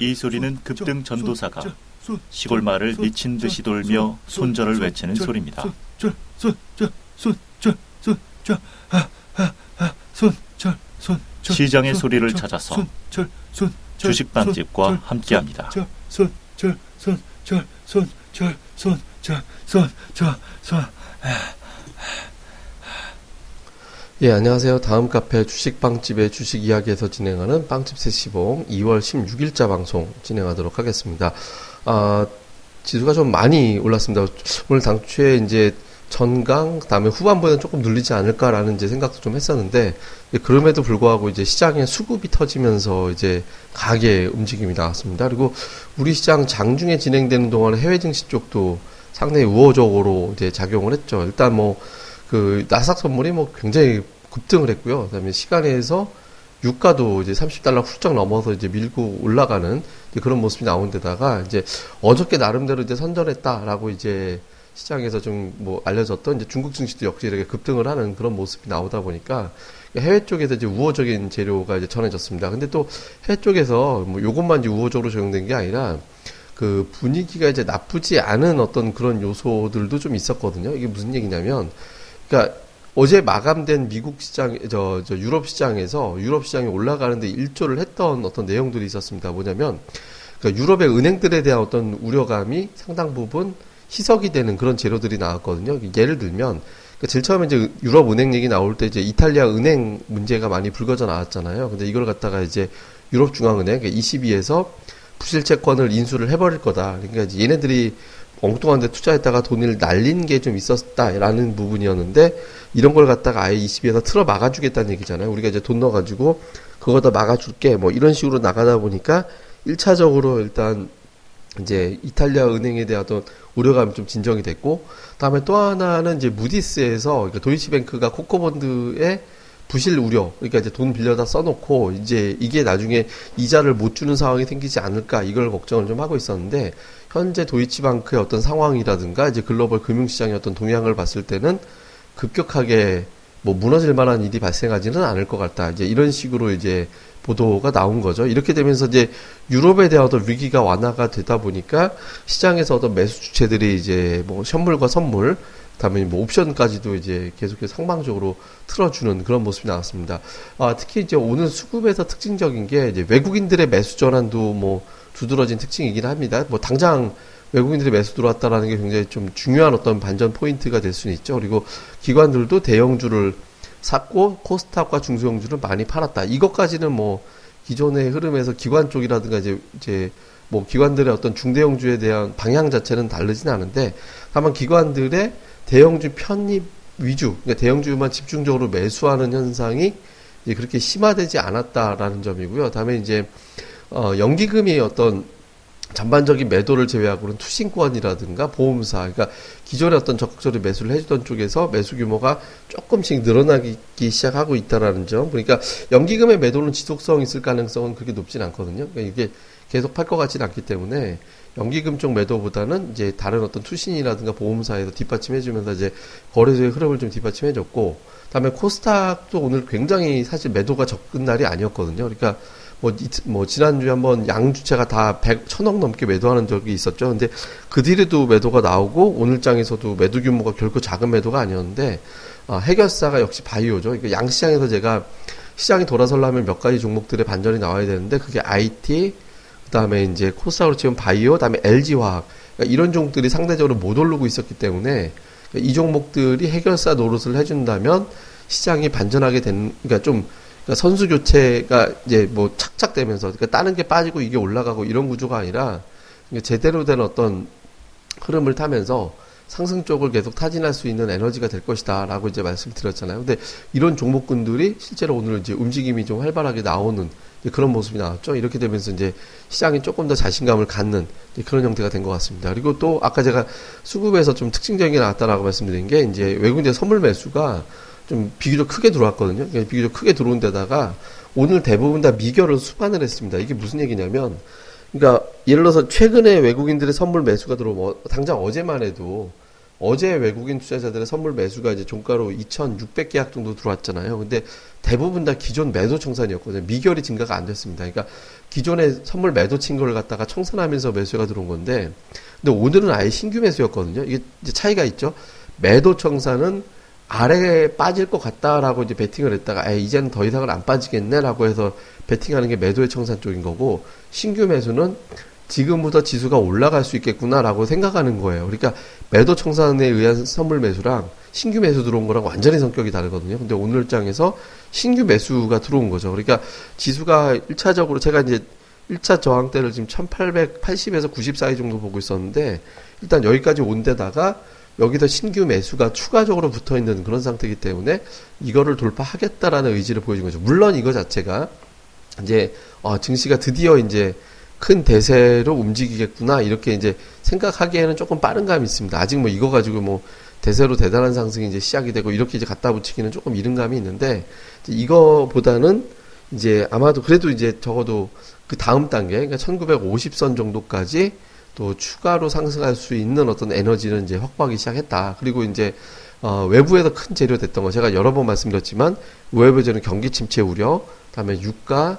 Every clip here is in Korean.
이 소리는 급등 전도사가 시골 마을을 미친 듯이 돌며 손절을 외치는 소리입니다. 시장의 소리를 찾아서 주식빵집과 함께합니다. 예, 안녕하세요. 다음 카페 주식빵집의 주식 이야기에서 진행하는 빵집 세시봉 2월 16일자 방송 진행하도록 하겠습니다. 아, 지수가 좀 많이 올랐습니다. 오늘 당초에 이제 전강, 그다음에 후반부에는 조금 눌리지 않을까라는 이제 생각도 좀 했었는데, 그럼에도 불구하고 이제 시장에 수급이 터지면서 이제 가게 움직임이 나왔습니다. 그리고 우리 시장 장중에 진행되는 동안에 해외 증시 쪽도 상당히 우호적으로 이제 작용을 했죠. 일단 뭐, 그, 나삭 선물이 뭐 굉장히 급등을 했고요. 그다음에 시간에서 유가도 이제 30달러 훌쩍 넘어서 이제 밀고 올라가는 그런 모습이 나온 데다가 이제 어저께 나름대로 이제 선전했다라고 이제 시장에서 좀 뭐 알려졌던 이제 중국 증시도 역시 이렇게 급등을 하는 그런 모습이 나오다 보니까 해외 쪽에서 이제 우호적인 재료가 이제 전해졌습니다. 근데 또 해외 쪽에서 뭐 요것만 이제 우호적으로 적용된 게 아니라 그 분위기가 이제 나쁘지 않은 어떤 그런 요소들도 좀 있었거든요. 이게 무슨 얘기냐면 그러니까 어제 마감된 미국 시장, 저, 저 유럽 시장에서 유럽 시장이 올라가는데 일조를 했던 어떤 내용들이 있었습니다. 뭐냐면, 그러니까 유럽의 은행들에 대한 어떤 우려감이 상당 부분 희석이 되는 그런 재료들이 나왔거든요. 예를 들면, 그러니까 제일 처음에 이제 유럽 은행 얘기 나올 때 이제 이탈리아 은행 문제가 많이 불거져 나왔잖아요. 근데 이걸 갖다가 이제 유럽 중앙은행, 그러니까 ECB에서 부실 채권을 인수를 해버릴 거다. 그러니까 이제 얘네들이 엉뚱한 데 투자했다가 돈을 날린 게 좀 있었다라는 부분이었는데 이런 걸 갖다가 아예 22에서 틀어 막아주겠다는 얘기잖아요. 우리가 이제 돈 넣어가지고 그거 다 막아줄게 뭐 이런 식으로 나가다 보니까 1차적으로 일단 이제 이탈리아 은행에 대한 어떤 우려감이 좀 진정이 됐고 다음에 또 하나는 이제 무디스에서 그러니까 도이치뱅크가 코코본드에 부실 우려 그러니까 이제 돈 빌려다 써놓고 이제 이게 나중에 이자를 못 주는 상황이 생기지 않을까 이걸 걱정을 좀 하고 있었는데 현재 도이치방크의 어떤 상황이라든가 이제 글로벌 금융시장의 어떤 동향을 봤을 때는 급격하게 뭐 무너질 만한 일이 발생하지는 않을 것 같다. 이제 이런 식으로 이제 보도가 나온 거죠. 이렇게 되면서 이제 유럽에 대한 어떤 위기가 완화가 되다 보니까 시장에서 어떤 매수 주체들이 이제 뭐 선물과 선물, 그다음에 뭐 옵션까지도 이제 계속해서 상방적으로 틀어주는 그런 모습이 나왔습니다. 아, 특히 이제 오늘 수급에서 특징적인 게 이제 외국인들의 매수 전환도 뭐 두드러진 특징이긴 합니다. 뭐 당장 외국인들이 매수 들어왔다라는 게 굉장히 좀 중요한 어떤 반전 포인트가 될 수는 있죠. 그리고 기관들도 대형주를 샀고 코스닥과 중소형주를 많이 팔았다. 이것까지는 뭐 기존의 흐름에서 기관 쪽이라든가 이제 이제 뭐 기관들의 어떤 중대형주에 대한 방향 자체는 다르진 않은데 다만 기관들의 대형주 편입 위주, 그러니까 대형주만 집중적으로 매수하는 현상이 이제 그렇게 심화되지 않았다라는 점이고요. 다음에 이제 어, 연기금이 어떤 전반적인 매도를 제외하고는 투신권이라든가 보험사, 그러니까 기존에 어떤 적극적으로 매수를 해주던 쪽에서 매수 규모가 조금씩 늘어나기 시작하고 있다라는 점. 그러니까 연기금의 매도는 지속성 있을 가능성은 그렇게 높진 않거든요. 그러니까 이게 계속 팔 것 같지는 않기 때문에 연기금 쪽 매도보다는 이제 다른 어떤 투신이라든가 보험사에서 뒷받침해주면서 이제 거래소의 흐름을 좀 뒷받침해줬고, 그다음에 코스닥도 오늘 굉장히 사실 매도가 적은 날이 아니었거든요. 그러니까 뭐, 뭐, 지난주에 한번 양주체가 다 100, 천억 넘게 매도하는 적이 있었죠. 근데 그 뒤에도 매도가 나오고, 오늘장에서도 매도 규모가 결코 작은 매도가 아니었는데, 어, 해결사가 역시 바이오죠. 그러니까 양시장에서 제가 시장이 돌아설려면 몇 가지 종목들의 반전이 나와야 되는데, 그게 IT, 그 다음에 이제 코스닥으로 치면 바이오, 그 다음에 LG화학, 그러니까 이런 종목들이 상대적으로 못 오르고 있었기 때문에, 그러니까 이 종목들이 해결사 노릇을 해준다면, 시장이 반전하게 된, 그러니까 좀, 그러니까 선수 교체가 이제 뭐 착착되면서 그러니까 다른 게 빠지고 이게 올라가고 이런 구조가 아니라 제대로 된 어떤 흐름을 타면서 상승 쪽을 계속 타진할 수 있는 에너지가 될 것이다라고 이제 말씀드렸잖아요. 근데 이런 종목군들이 실제로 오늘 이제 움직임이 좀 활발하게 나오는 그런 모습이 나왔죠. 이렇게 되면서 이제 시장이 조금 더 자신감을 갖는 그런 형태가 된 것 같습니다. 그리고 또 아까 제가 수급에서 좀 특징적인 게 나왔다라고 말씀드린 게 이제 외국인의 선물 매수가 좀 비교적 크게 들어왔거든요. 그러니까 비교적 크게 들어온 데다가 오늘 대부분 다 미결을 수반을 했습니다. 이게 무슨 얘기냐면, 그러니까 예를 들어서 최근에 외국인들의 선물 매수가 들어오면 당장 어제만 해도 어제 외국인 투자자들의 선물 매수가 이제 종가로 2,600계약 정도 들어왔잖아요. 근데 대부분 다 기존 매도 청산이었거든요. 미결이 증가가 안 됐습니다. 그러니까 기존에 선물 매도 친 걸 갖다가 청산하면서 매수가 들어온 건데, 근데 오늘은 아예 신규 매수였거든요. 이게 차이가 있죠. 매도 청산은 아래에 빠질 것 같다라고 이제 베팅을 했다가, 아 이제는 더 이상은 안 빠지겠네라고 해서 베팅하는 게 매도의 청산 쪽인 거고, 신규 매수는 지금부터 지수가 올라갈 수 있겠구나라고 생각하는 거예요. 그러니까 매도 청산에 의한 선물 매수랑 신규 매수 들어온 거랑 완전히 성격이 다르거든요. 근데 오늘 장에서 신규 매수가 들어온 거죠. 그러니까 지수가 1차적으로 제가 이제 1차 저항대를 지금 1880에서 90 사이 정도 보고 있었는데 일단 여기까지 온 데다가 여기서 신규 매수가 추가적으로 붙어 있는 그런 상태이기 때문에 이거를 돌파하겠다라는 의지를 보여준 거죠. 물론 이거 자체가 이제 어, 증시가 드디어 이제 큰 대세로 움직이겠구나 이렇게 이제 생각하기에는 조금 빠른 감이 있습니다. 아직 뭐 이거 가지고 뭐 대세로 대단한 상승이 이제 시작이 되고 이렇게 이제 갖다 붙이기는 조금 이른 감이 있는데 이거보다는 이제 아마도 그래도 이제 적어도 그 다음 단계 그러니까 1950선 정도까지 또 추가로 상승할 수 있는 어떤 에너지는 이제 확보하기 시작했다. 그리고 이제 어, 외부에서 큰 재료 됐던 거 제가 여러 번 말씀드렸지만 외부에서는 경기 침체 우려, 그다음에 유가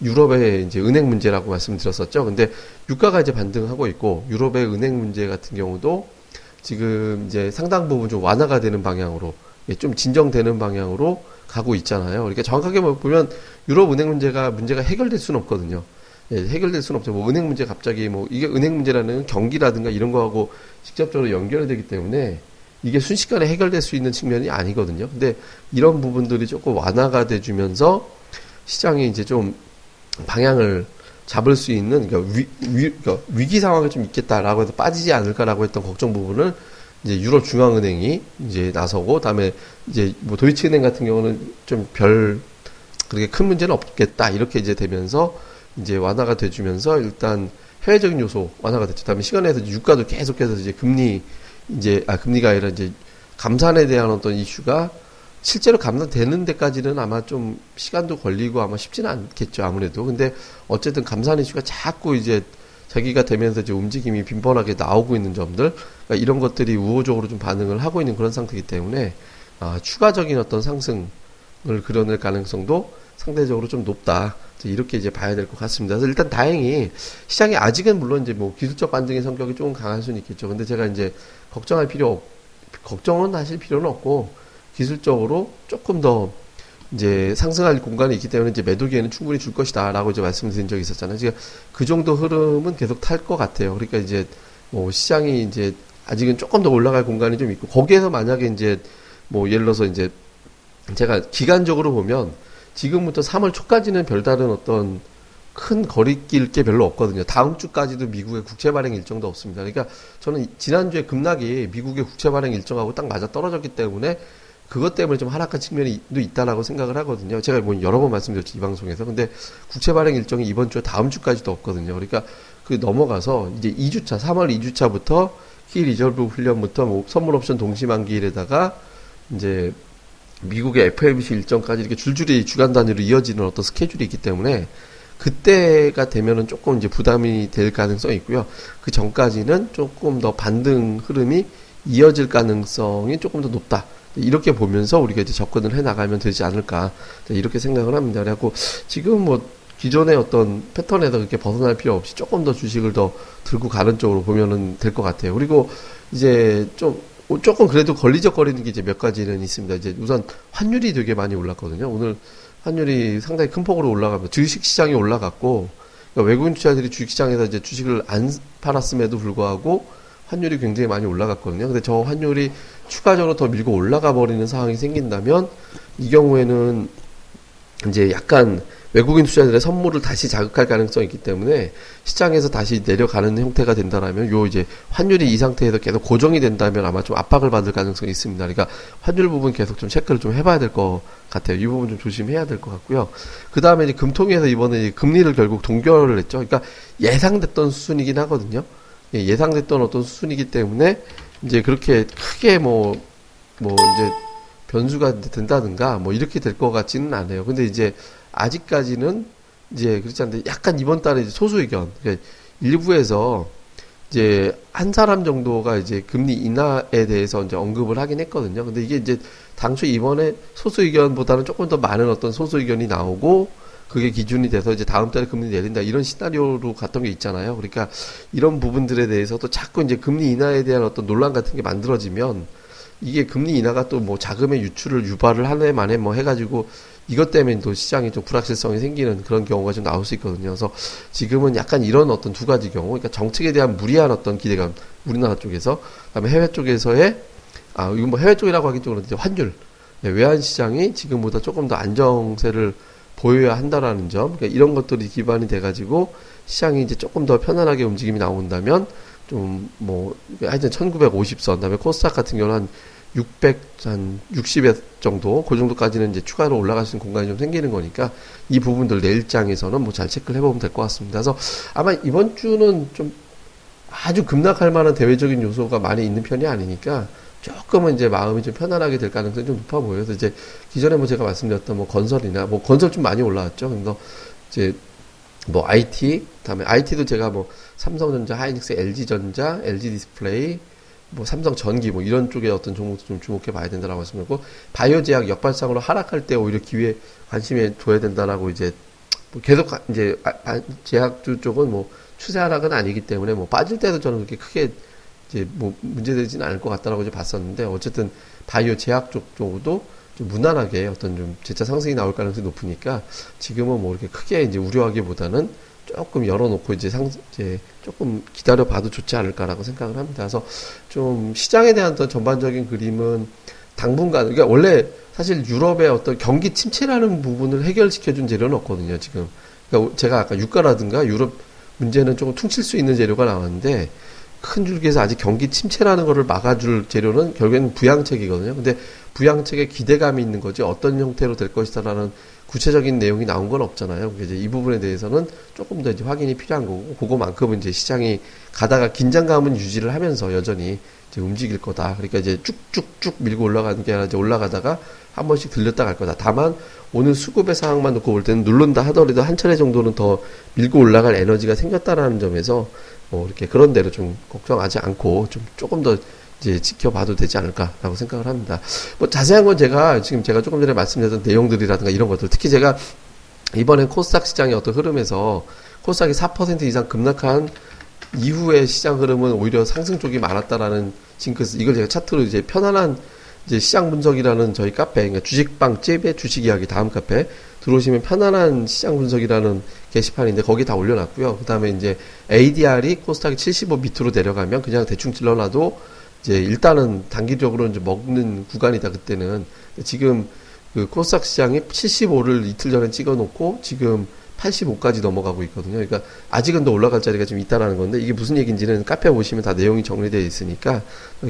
유럽의 이제 은행 문제라고 말씀드렸었죠. 근데 유가가 이제 반등하고 있고 유럽의 은행 문제 같은 경우도 지금 이제 상당 부분 좀 완화가 되는 방향으로 예, 좀 진정되는 방향으로 가고 있잖아요. 그러니까 정확하게 뭐 보면 유럽 은행 문제가 문제가 해결될 수는 없거든요. 예, 해결될 수는 없죠. 뭐 은행 문제 갑자기 뭐 이게 은행 문제라는 경기라든가 이런 거하고 직접적으로 연결이 되기 때문에 이게 순식간에 해결될 수 있는 측면이 아니거든요. 근데 이런 부분들이 조금 완화가 돼주면서 시장이 이제 좀 방향을 잡을 수 있는 그러니까 위, 위, 그러니까 위기 상황이 좀 있겠다라고 해서 빠지지 않을까라고 했던 걱정 부분을 이제 유럽 중앙은행이 이제 나서고 다음에 이제 뭐 도이치은행 같은 경우는 좀 별 그렇게 큰 문제는 없겠다 이렇게 이제 되면서 이제 완화가 돼주면서 일단 해외적인 요소 완화가 됐죠. 다음에 시간에서 유가도 계속해서 이제 금리 이제 아 금리가 아니라 이제 감산에 대한 어떤 이슈가 실제로 감산되는 데까지는 아마 좀 시간도 걸리고 아마 쉽지는 않겠죠 아무래도 근데 어쨌든 감산 이슈가 자꾸 이제 자기가 되면서 이제 움직임이 빈번하게 나오고 있는 점들 그러니까 이런 것들이 우호적으로 좀 반응을 하고 있는 그런 상태이기 때문에 아, 추가적인 어떤 상승을 그려낼 가능성도 상대적으로 좀 높다 이렇게 이제 봐야 될 것 같습니다. 그래서 일단 다행히 시장이 아직은 물론 이제 뭐 기술적 반등의 성격이 조금 강할 수는 있겠죠. 근데 제가 이제 걱정할 필요 없, 걱정은 하실 필요는 없고 기술적으로 조금 더 이제 상승할 공간이 있기 때문에 이제 매도기에는 충분히 줄 것이다라고 이제 말씀드린 적이 있었잖아요. 지금 그 정도 흐름은 계속 탈 것 같아요. 그러니까 이제 뭐 시장이 이제 아직은 조금 더 올라갈 공간이 좀 있고 거기에서 만약에 이제 뭐 예를 들어서 이제 제가 기간적으로 보면 지금부터 3월 초까지는 별다른 어떤 큰 거리낄 게 별로 없거든요. 다음 주까지도 미국의 국채 발행 일정도 없습니다. 그러니까 저는 지난주에 급락이 미국의 국채 발행 일정하고 딱 맞아 떨어졌기 때문에 그것 때문에 좀 하락한 측면이 있다라고 생각을 하거든요. 제가 뭐 여러 번 말씀드렸죠, 이 방송에서. 근데 국채 발행 일정이 이번 주에 다음 주까지도 없거든요. 그러니까 그 넘어가서 이제 2주차, 3월 2주차부터 Key Resolve 훈련부터 뭐 선물 옵션 동시 만기일에다가 이제 미국의 FOMC 일정까지 이렇게 줄줄이 주간 단위로 이어지는 어떤 스케줄이 있기 때문에 그때가 되면은 조금 이제 부담이 될 가능성이 있고요. 그 전까지는 조금 더 반등 흐름이 이어질 가능성이 조금 더 높다. 이렇게 보면서 우리가 이제 접근을 해 나가면 되지 않을까 이렇게 생각을 합니다. 그래갖고 지금 뭐 기존의 어떤 패턴에서 그렇게 벗어날 필요 없이 조금 더 주식을 더 들고 가는 쪽으로 보면은 될 것 같아요. 그리고 이제 좀 조금 그래도 걸리적거리는 게 이제 몇 가지는 있습니다. 이제 우선 환율이 되게 많이 올랐거든요. 오늘 환율이 상당히 큰 폭으로 올라가면 주식 시장이 올라갔고 그러니까 외국인 투자들이 주식 시장에서 이제 주식을 안 팔았음에도 불구하고 환율이 굉장히 많이 올라갔거든요. 근데 저 환율이 추가적으로 더 밀고 올라가 버리는 상황이 생긴다면 이 경우에는 이제 약간 외국인 투자들의 선물을 다시 자극할 가능성이 있기 때문에 시장에서 다시 내려가는 형태가 된다라면 요 이제 환율이 이 상태에서 계속 고정이 된다면 아마 좀 압박을 받을 가능성이 있습니다. 그러니까 환율 부분 계속 좀 체크를 좀 해봐야 될 것 같아요. 이 부분 좀 조심해야 될 것 같고요. 그 다음에 이제 금통위에서 이번에 금리를 결국 동결을 했죠. 그러니까 예상됐던 수준이긴 하거든요. 예, 예상됐던 어떤 수준이기 때문에 이제 그렇게 크게 뭐, 뭐 이제 변수가 된다든가 뭐 이렇게 될 것 같지는 않아요. 근데 이제 아직까지는 이제 그렇지 않은데 약간 이번 달에 소수 의견, 그러니까 일부에서 이제 한 사람 정도가 이제 금리 인하에 대해서 이제 언급을 하긴 했거든요. 근데 이게 이제 당초 이번에 소수 의견보다는 조금 더 많은 어떤 소수 의견이 나오고 그게 기준이 돼서 이제 다음 달에 금리 내린다 이런 시나리오로 갔던 게 있잖아요. 그러니까 이런 부분들에 대해서도 자꾸 이제 금리 인하에 대한 어떤 논란 같은 게 만들어지면 이게 금리 인하가 또 뭐 자금의 유출을 유발을 한 해 만에 뭐 해가지고 이것 때문에 또 시장이 좀 불확실성이 생기는 그런 경우가 좀 나올 수 있거든요. 그래서 지금은 약간 이런 어떤 두 가지 경우, 그러니까 정책에 대한 무리한 어떤 기대감, 우리나라 쪽에서, 그다음에 해외 쪽에서의 아 이건 뭐 해외 쪽이라고 하긴 좀 그런데 환율, 네, 외환 시장이 지금보다 조금 더 안정세를 보여야 한다라는 점, 그러니까 이런 것들이 기반이 돼가지고 시장이 이제 조금 더 편안하게 움직임이 나온다면 좀 뭐 하여튼 1950선, 그다음에 코스닥 같은 경우는 한 600, 한 60에 정도, 그 정도까지는 이제 추가로 올라갈 수 있는 공간이 좀 생기는 거니까 이 부분들 내일장에서는 뭐 잘 체크를 해보면 될 것 같습니다. 그래서 아마 이번 주는 좀 아주 급락할 만한 대외적인 요소가 많이 있는 편이 아니니까 조금은 이제 마음이 좀 편안하게 될 가능성이 좀 높아 보여서 이제 기존에 뭐 제가 말씀드렸던 뭐 건설이나 뭐 건설 좀 많이 올라왔죠. 그래서 이제 뭐 IT, 다음에 IT도 제가 뭐 삼성전자, 하이닉스, LG전자, LG 디스플레이, 뭐 삼성 전기 뭐 이런 쪽에 어떤 종목도 좀 주목해 봐야 된다라고 말씀드렸고 바이오 제약 역발상으로 하락할 때 오히려 기회에 관심에 둬야 된다라고 이제 뭐 계속 이제 아, 아, 제약주 쪽은 뭐 추세 하락은 아니기 때문에 뭐 빠질 때도 저는 그렇게 크게 이제 뭐 문제되지는 않을 것 같다라고 이제 봤었는데 어쨌든 바이오 제약 쪽 쪽도 좀 무난하게 어떤 좀 재차 상승이 나올 가능성이 높으니까 지금은 뭐 이렇게 크게 이제 우려하기보다는 조금 열어놓고 이제 상 이제 조금 기다려 봐도 좋지 않을까라고 생각을 합니다. 그래서 좀 시장에 대한 어떤 전반적인 그림은 당분간 그러니까 원래 사실 유럽의 어떤 경기 침체라는 부분을 해결시켜 준 재료는 없거든요. 지금 그러니까 제가 아까 유가라든가 유럽 문제는 조금 퉁칠 수 있는 재료가 나왔는데 큰 줄기에서 아직 경기 침체라는 거를 막아줄 재료는 결국에는 부양책이거든요. 근데 부양책에 기대감이 있는 거지 어떤 형태로 될 것이다라는 구체적인 내용이 나온 건 없잖아요. 이제 이 부분에 대해서는 조금 더 이제 확인이 필요한 거고, 그거만큼은 이제 시장이 가다가 긴장감은 유지를 하면서 여전히 이제 움직일 거다. 그러니까 이제 쭉쭉쭉 밀고 올라가는 게 아니라 이제 올라가다가 한 번씩 들렸다 갈 거다. 다만 오늘 수급의 상황만 놓고 볼 때는 누른다 하더라도 한 차례 정도는 더 밀고 올라갈 에너지가 생겼다라는 점에서 뭐 이렇게 그런 대로 좀 걱정하지 않고 좀 조금 더 이제 지켜봐도 되지 않을까라고 생각을 합니다. 뭐 자세한 건 제가 지금 제가 조금 전에 말씀드렸던 내용들이라든가 이런 것들 특히 제가 이번에 코스닥 시장의 어떤 흐름에서 코스닥이 4% 이상 급락한 이후의 시장 흐름은 오히려 상승 쪽이 많았다라는 징크스 이걸 제가 차트로 이제 편안한 이제 시장 분석이라는 저희 카페 그러니까 주식방 잽의 주식 이야기 다음 카페 들어오시면 편안한 시장 분석이라는 게시판인데 거기 다 올려놨고요. 그 다음에 이제 ADR이 코스닥이 75 밑으로 내려가면 그냥 대충 찔러놔도 이제 일단은 단기적으로 이제 먹는 구간이다 그때는 지금 그 코스닥 시장이 75를 이틀 전에 찍어놓고 지금 85까지 넘어가고 있거든요. 그러니까 아직은 더 올라갈 자리가 좀 있다라는 건데 이게 무슨 얘기인지는 카페 오시면 다 내용이 정리되어 있으니까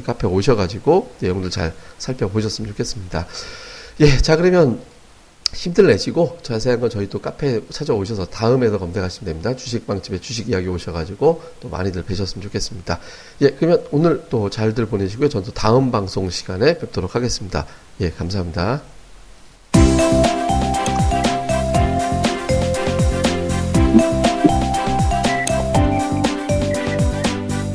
카페 오셔가지고 내용들 잘 살펴보셨으면 좋겠습니다. 예, 자 그러면 힘들 내시고 자세한 건 저희 또 카페 찾아오셔서 다음에도 검색하시면 됩니다. 주식방집에 주식 이야기 오셔가지고 또 많이들 뵈셨으면 좋겠습니다. 예, 그러면 오늘 또 잘들 보내시고요. 저는 또 다음 방송 시간에 뵙도록 하겠습니다. 예, 감사합니다.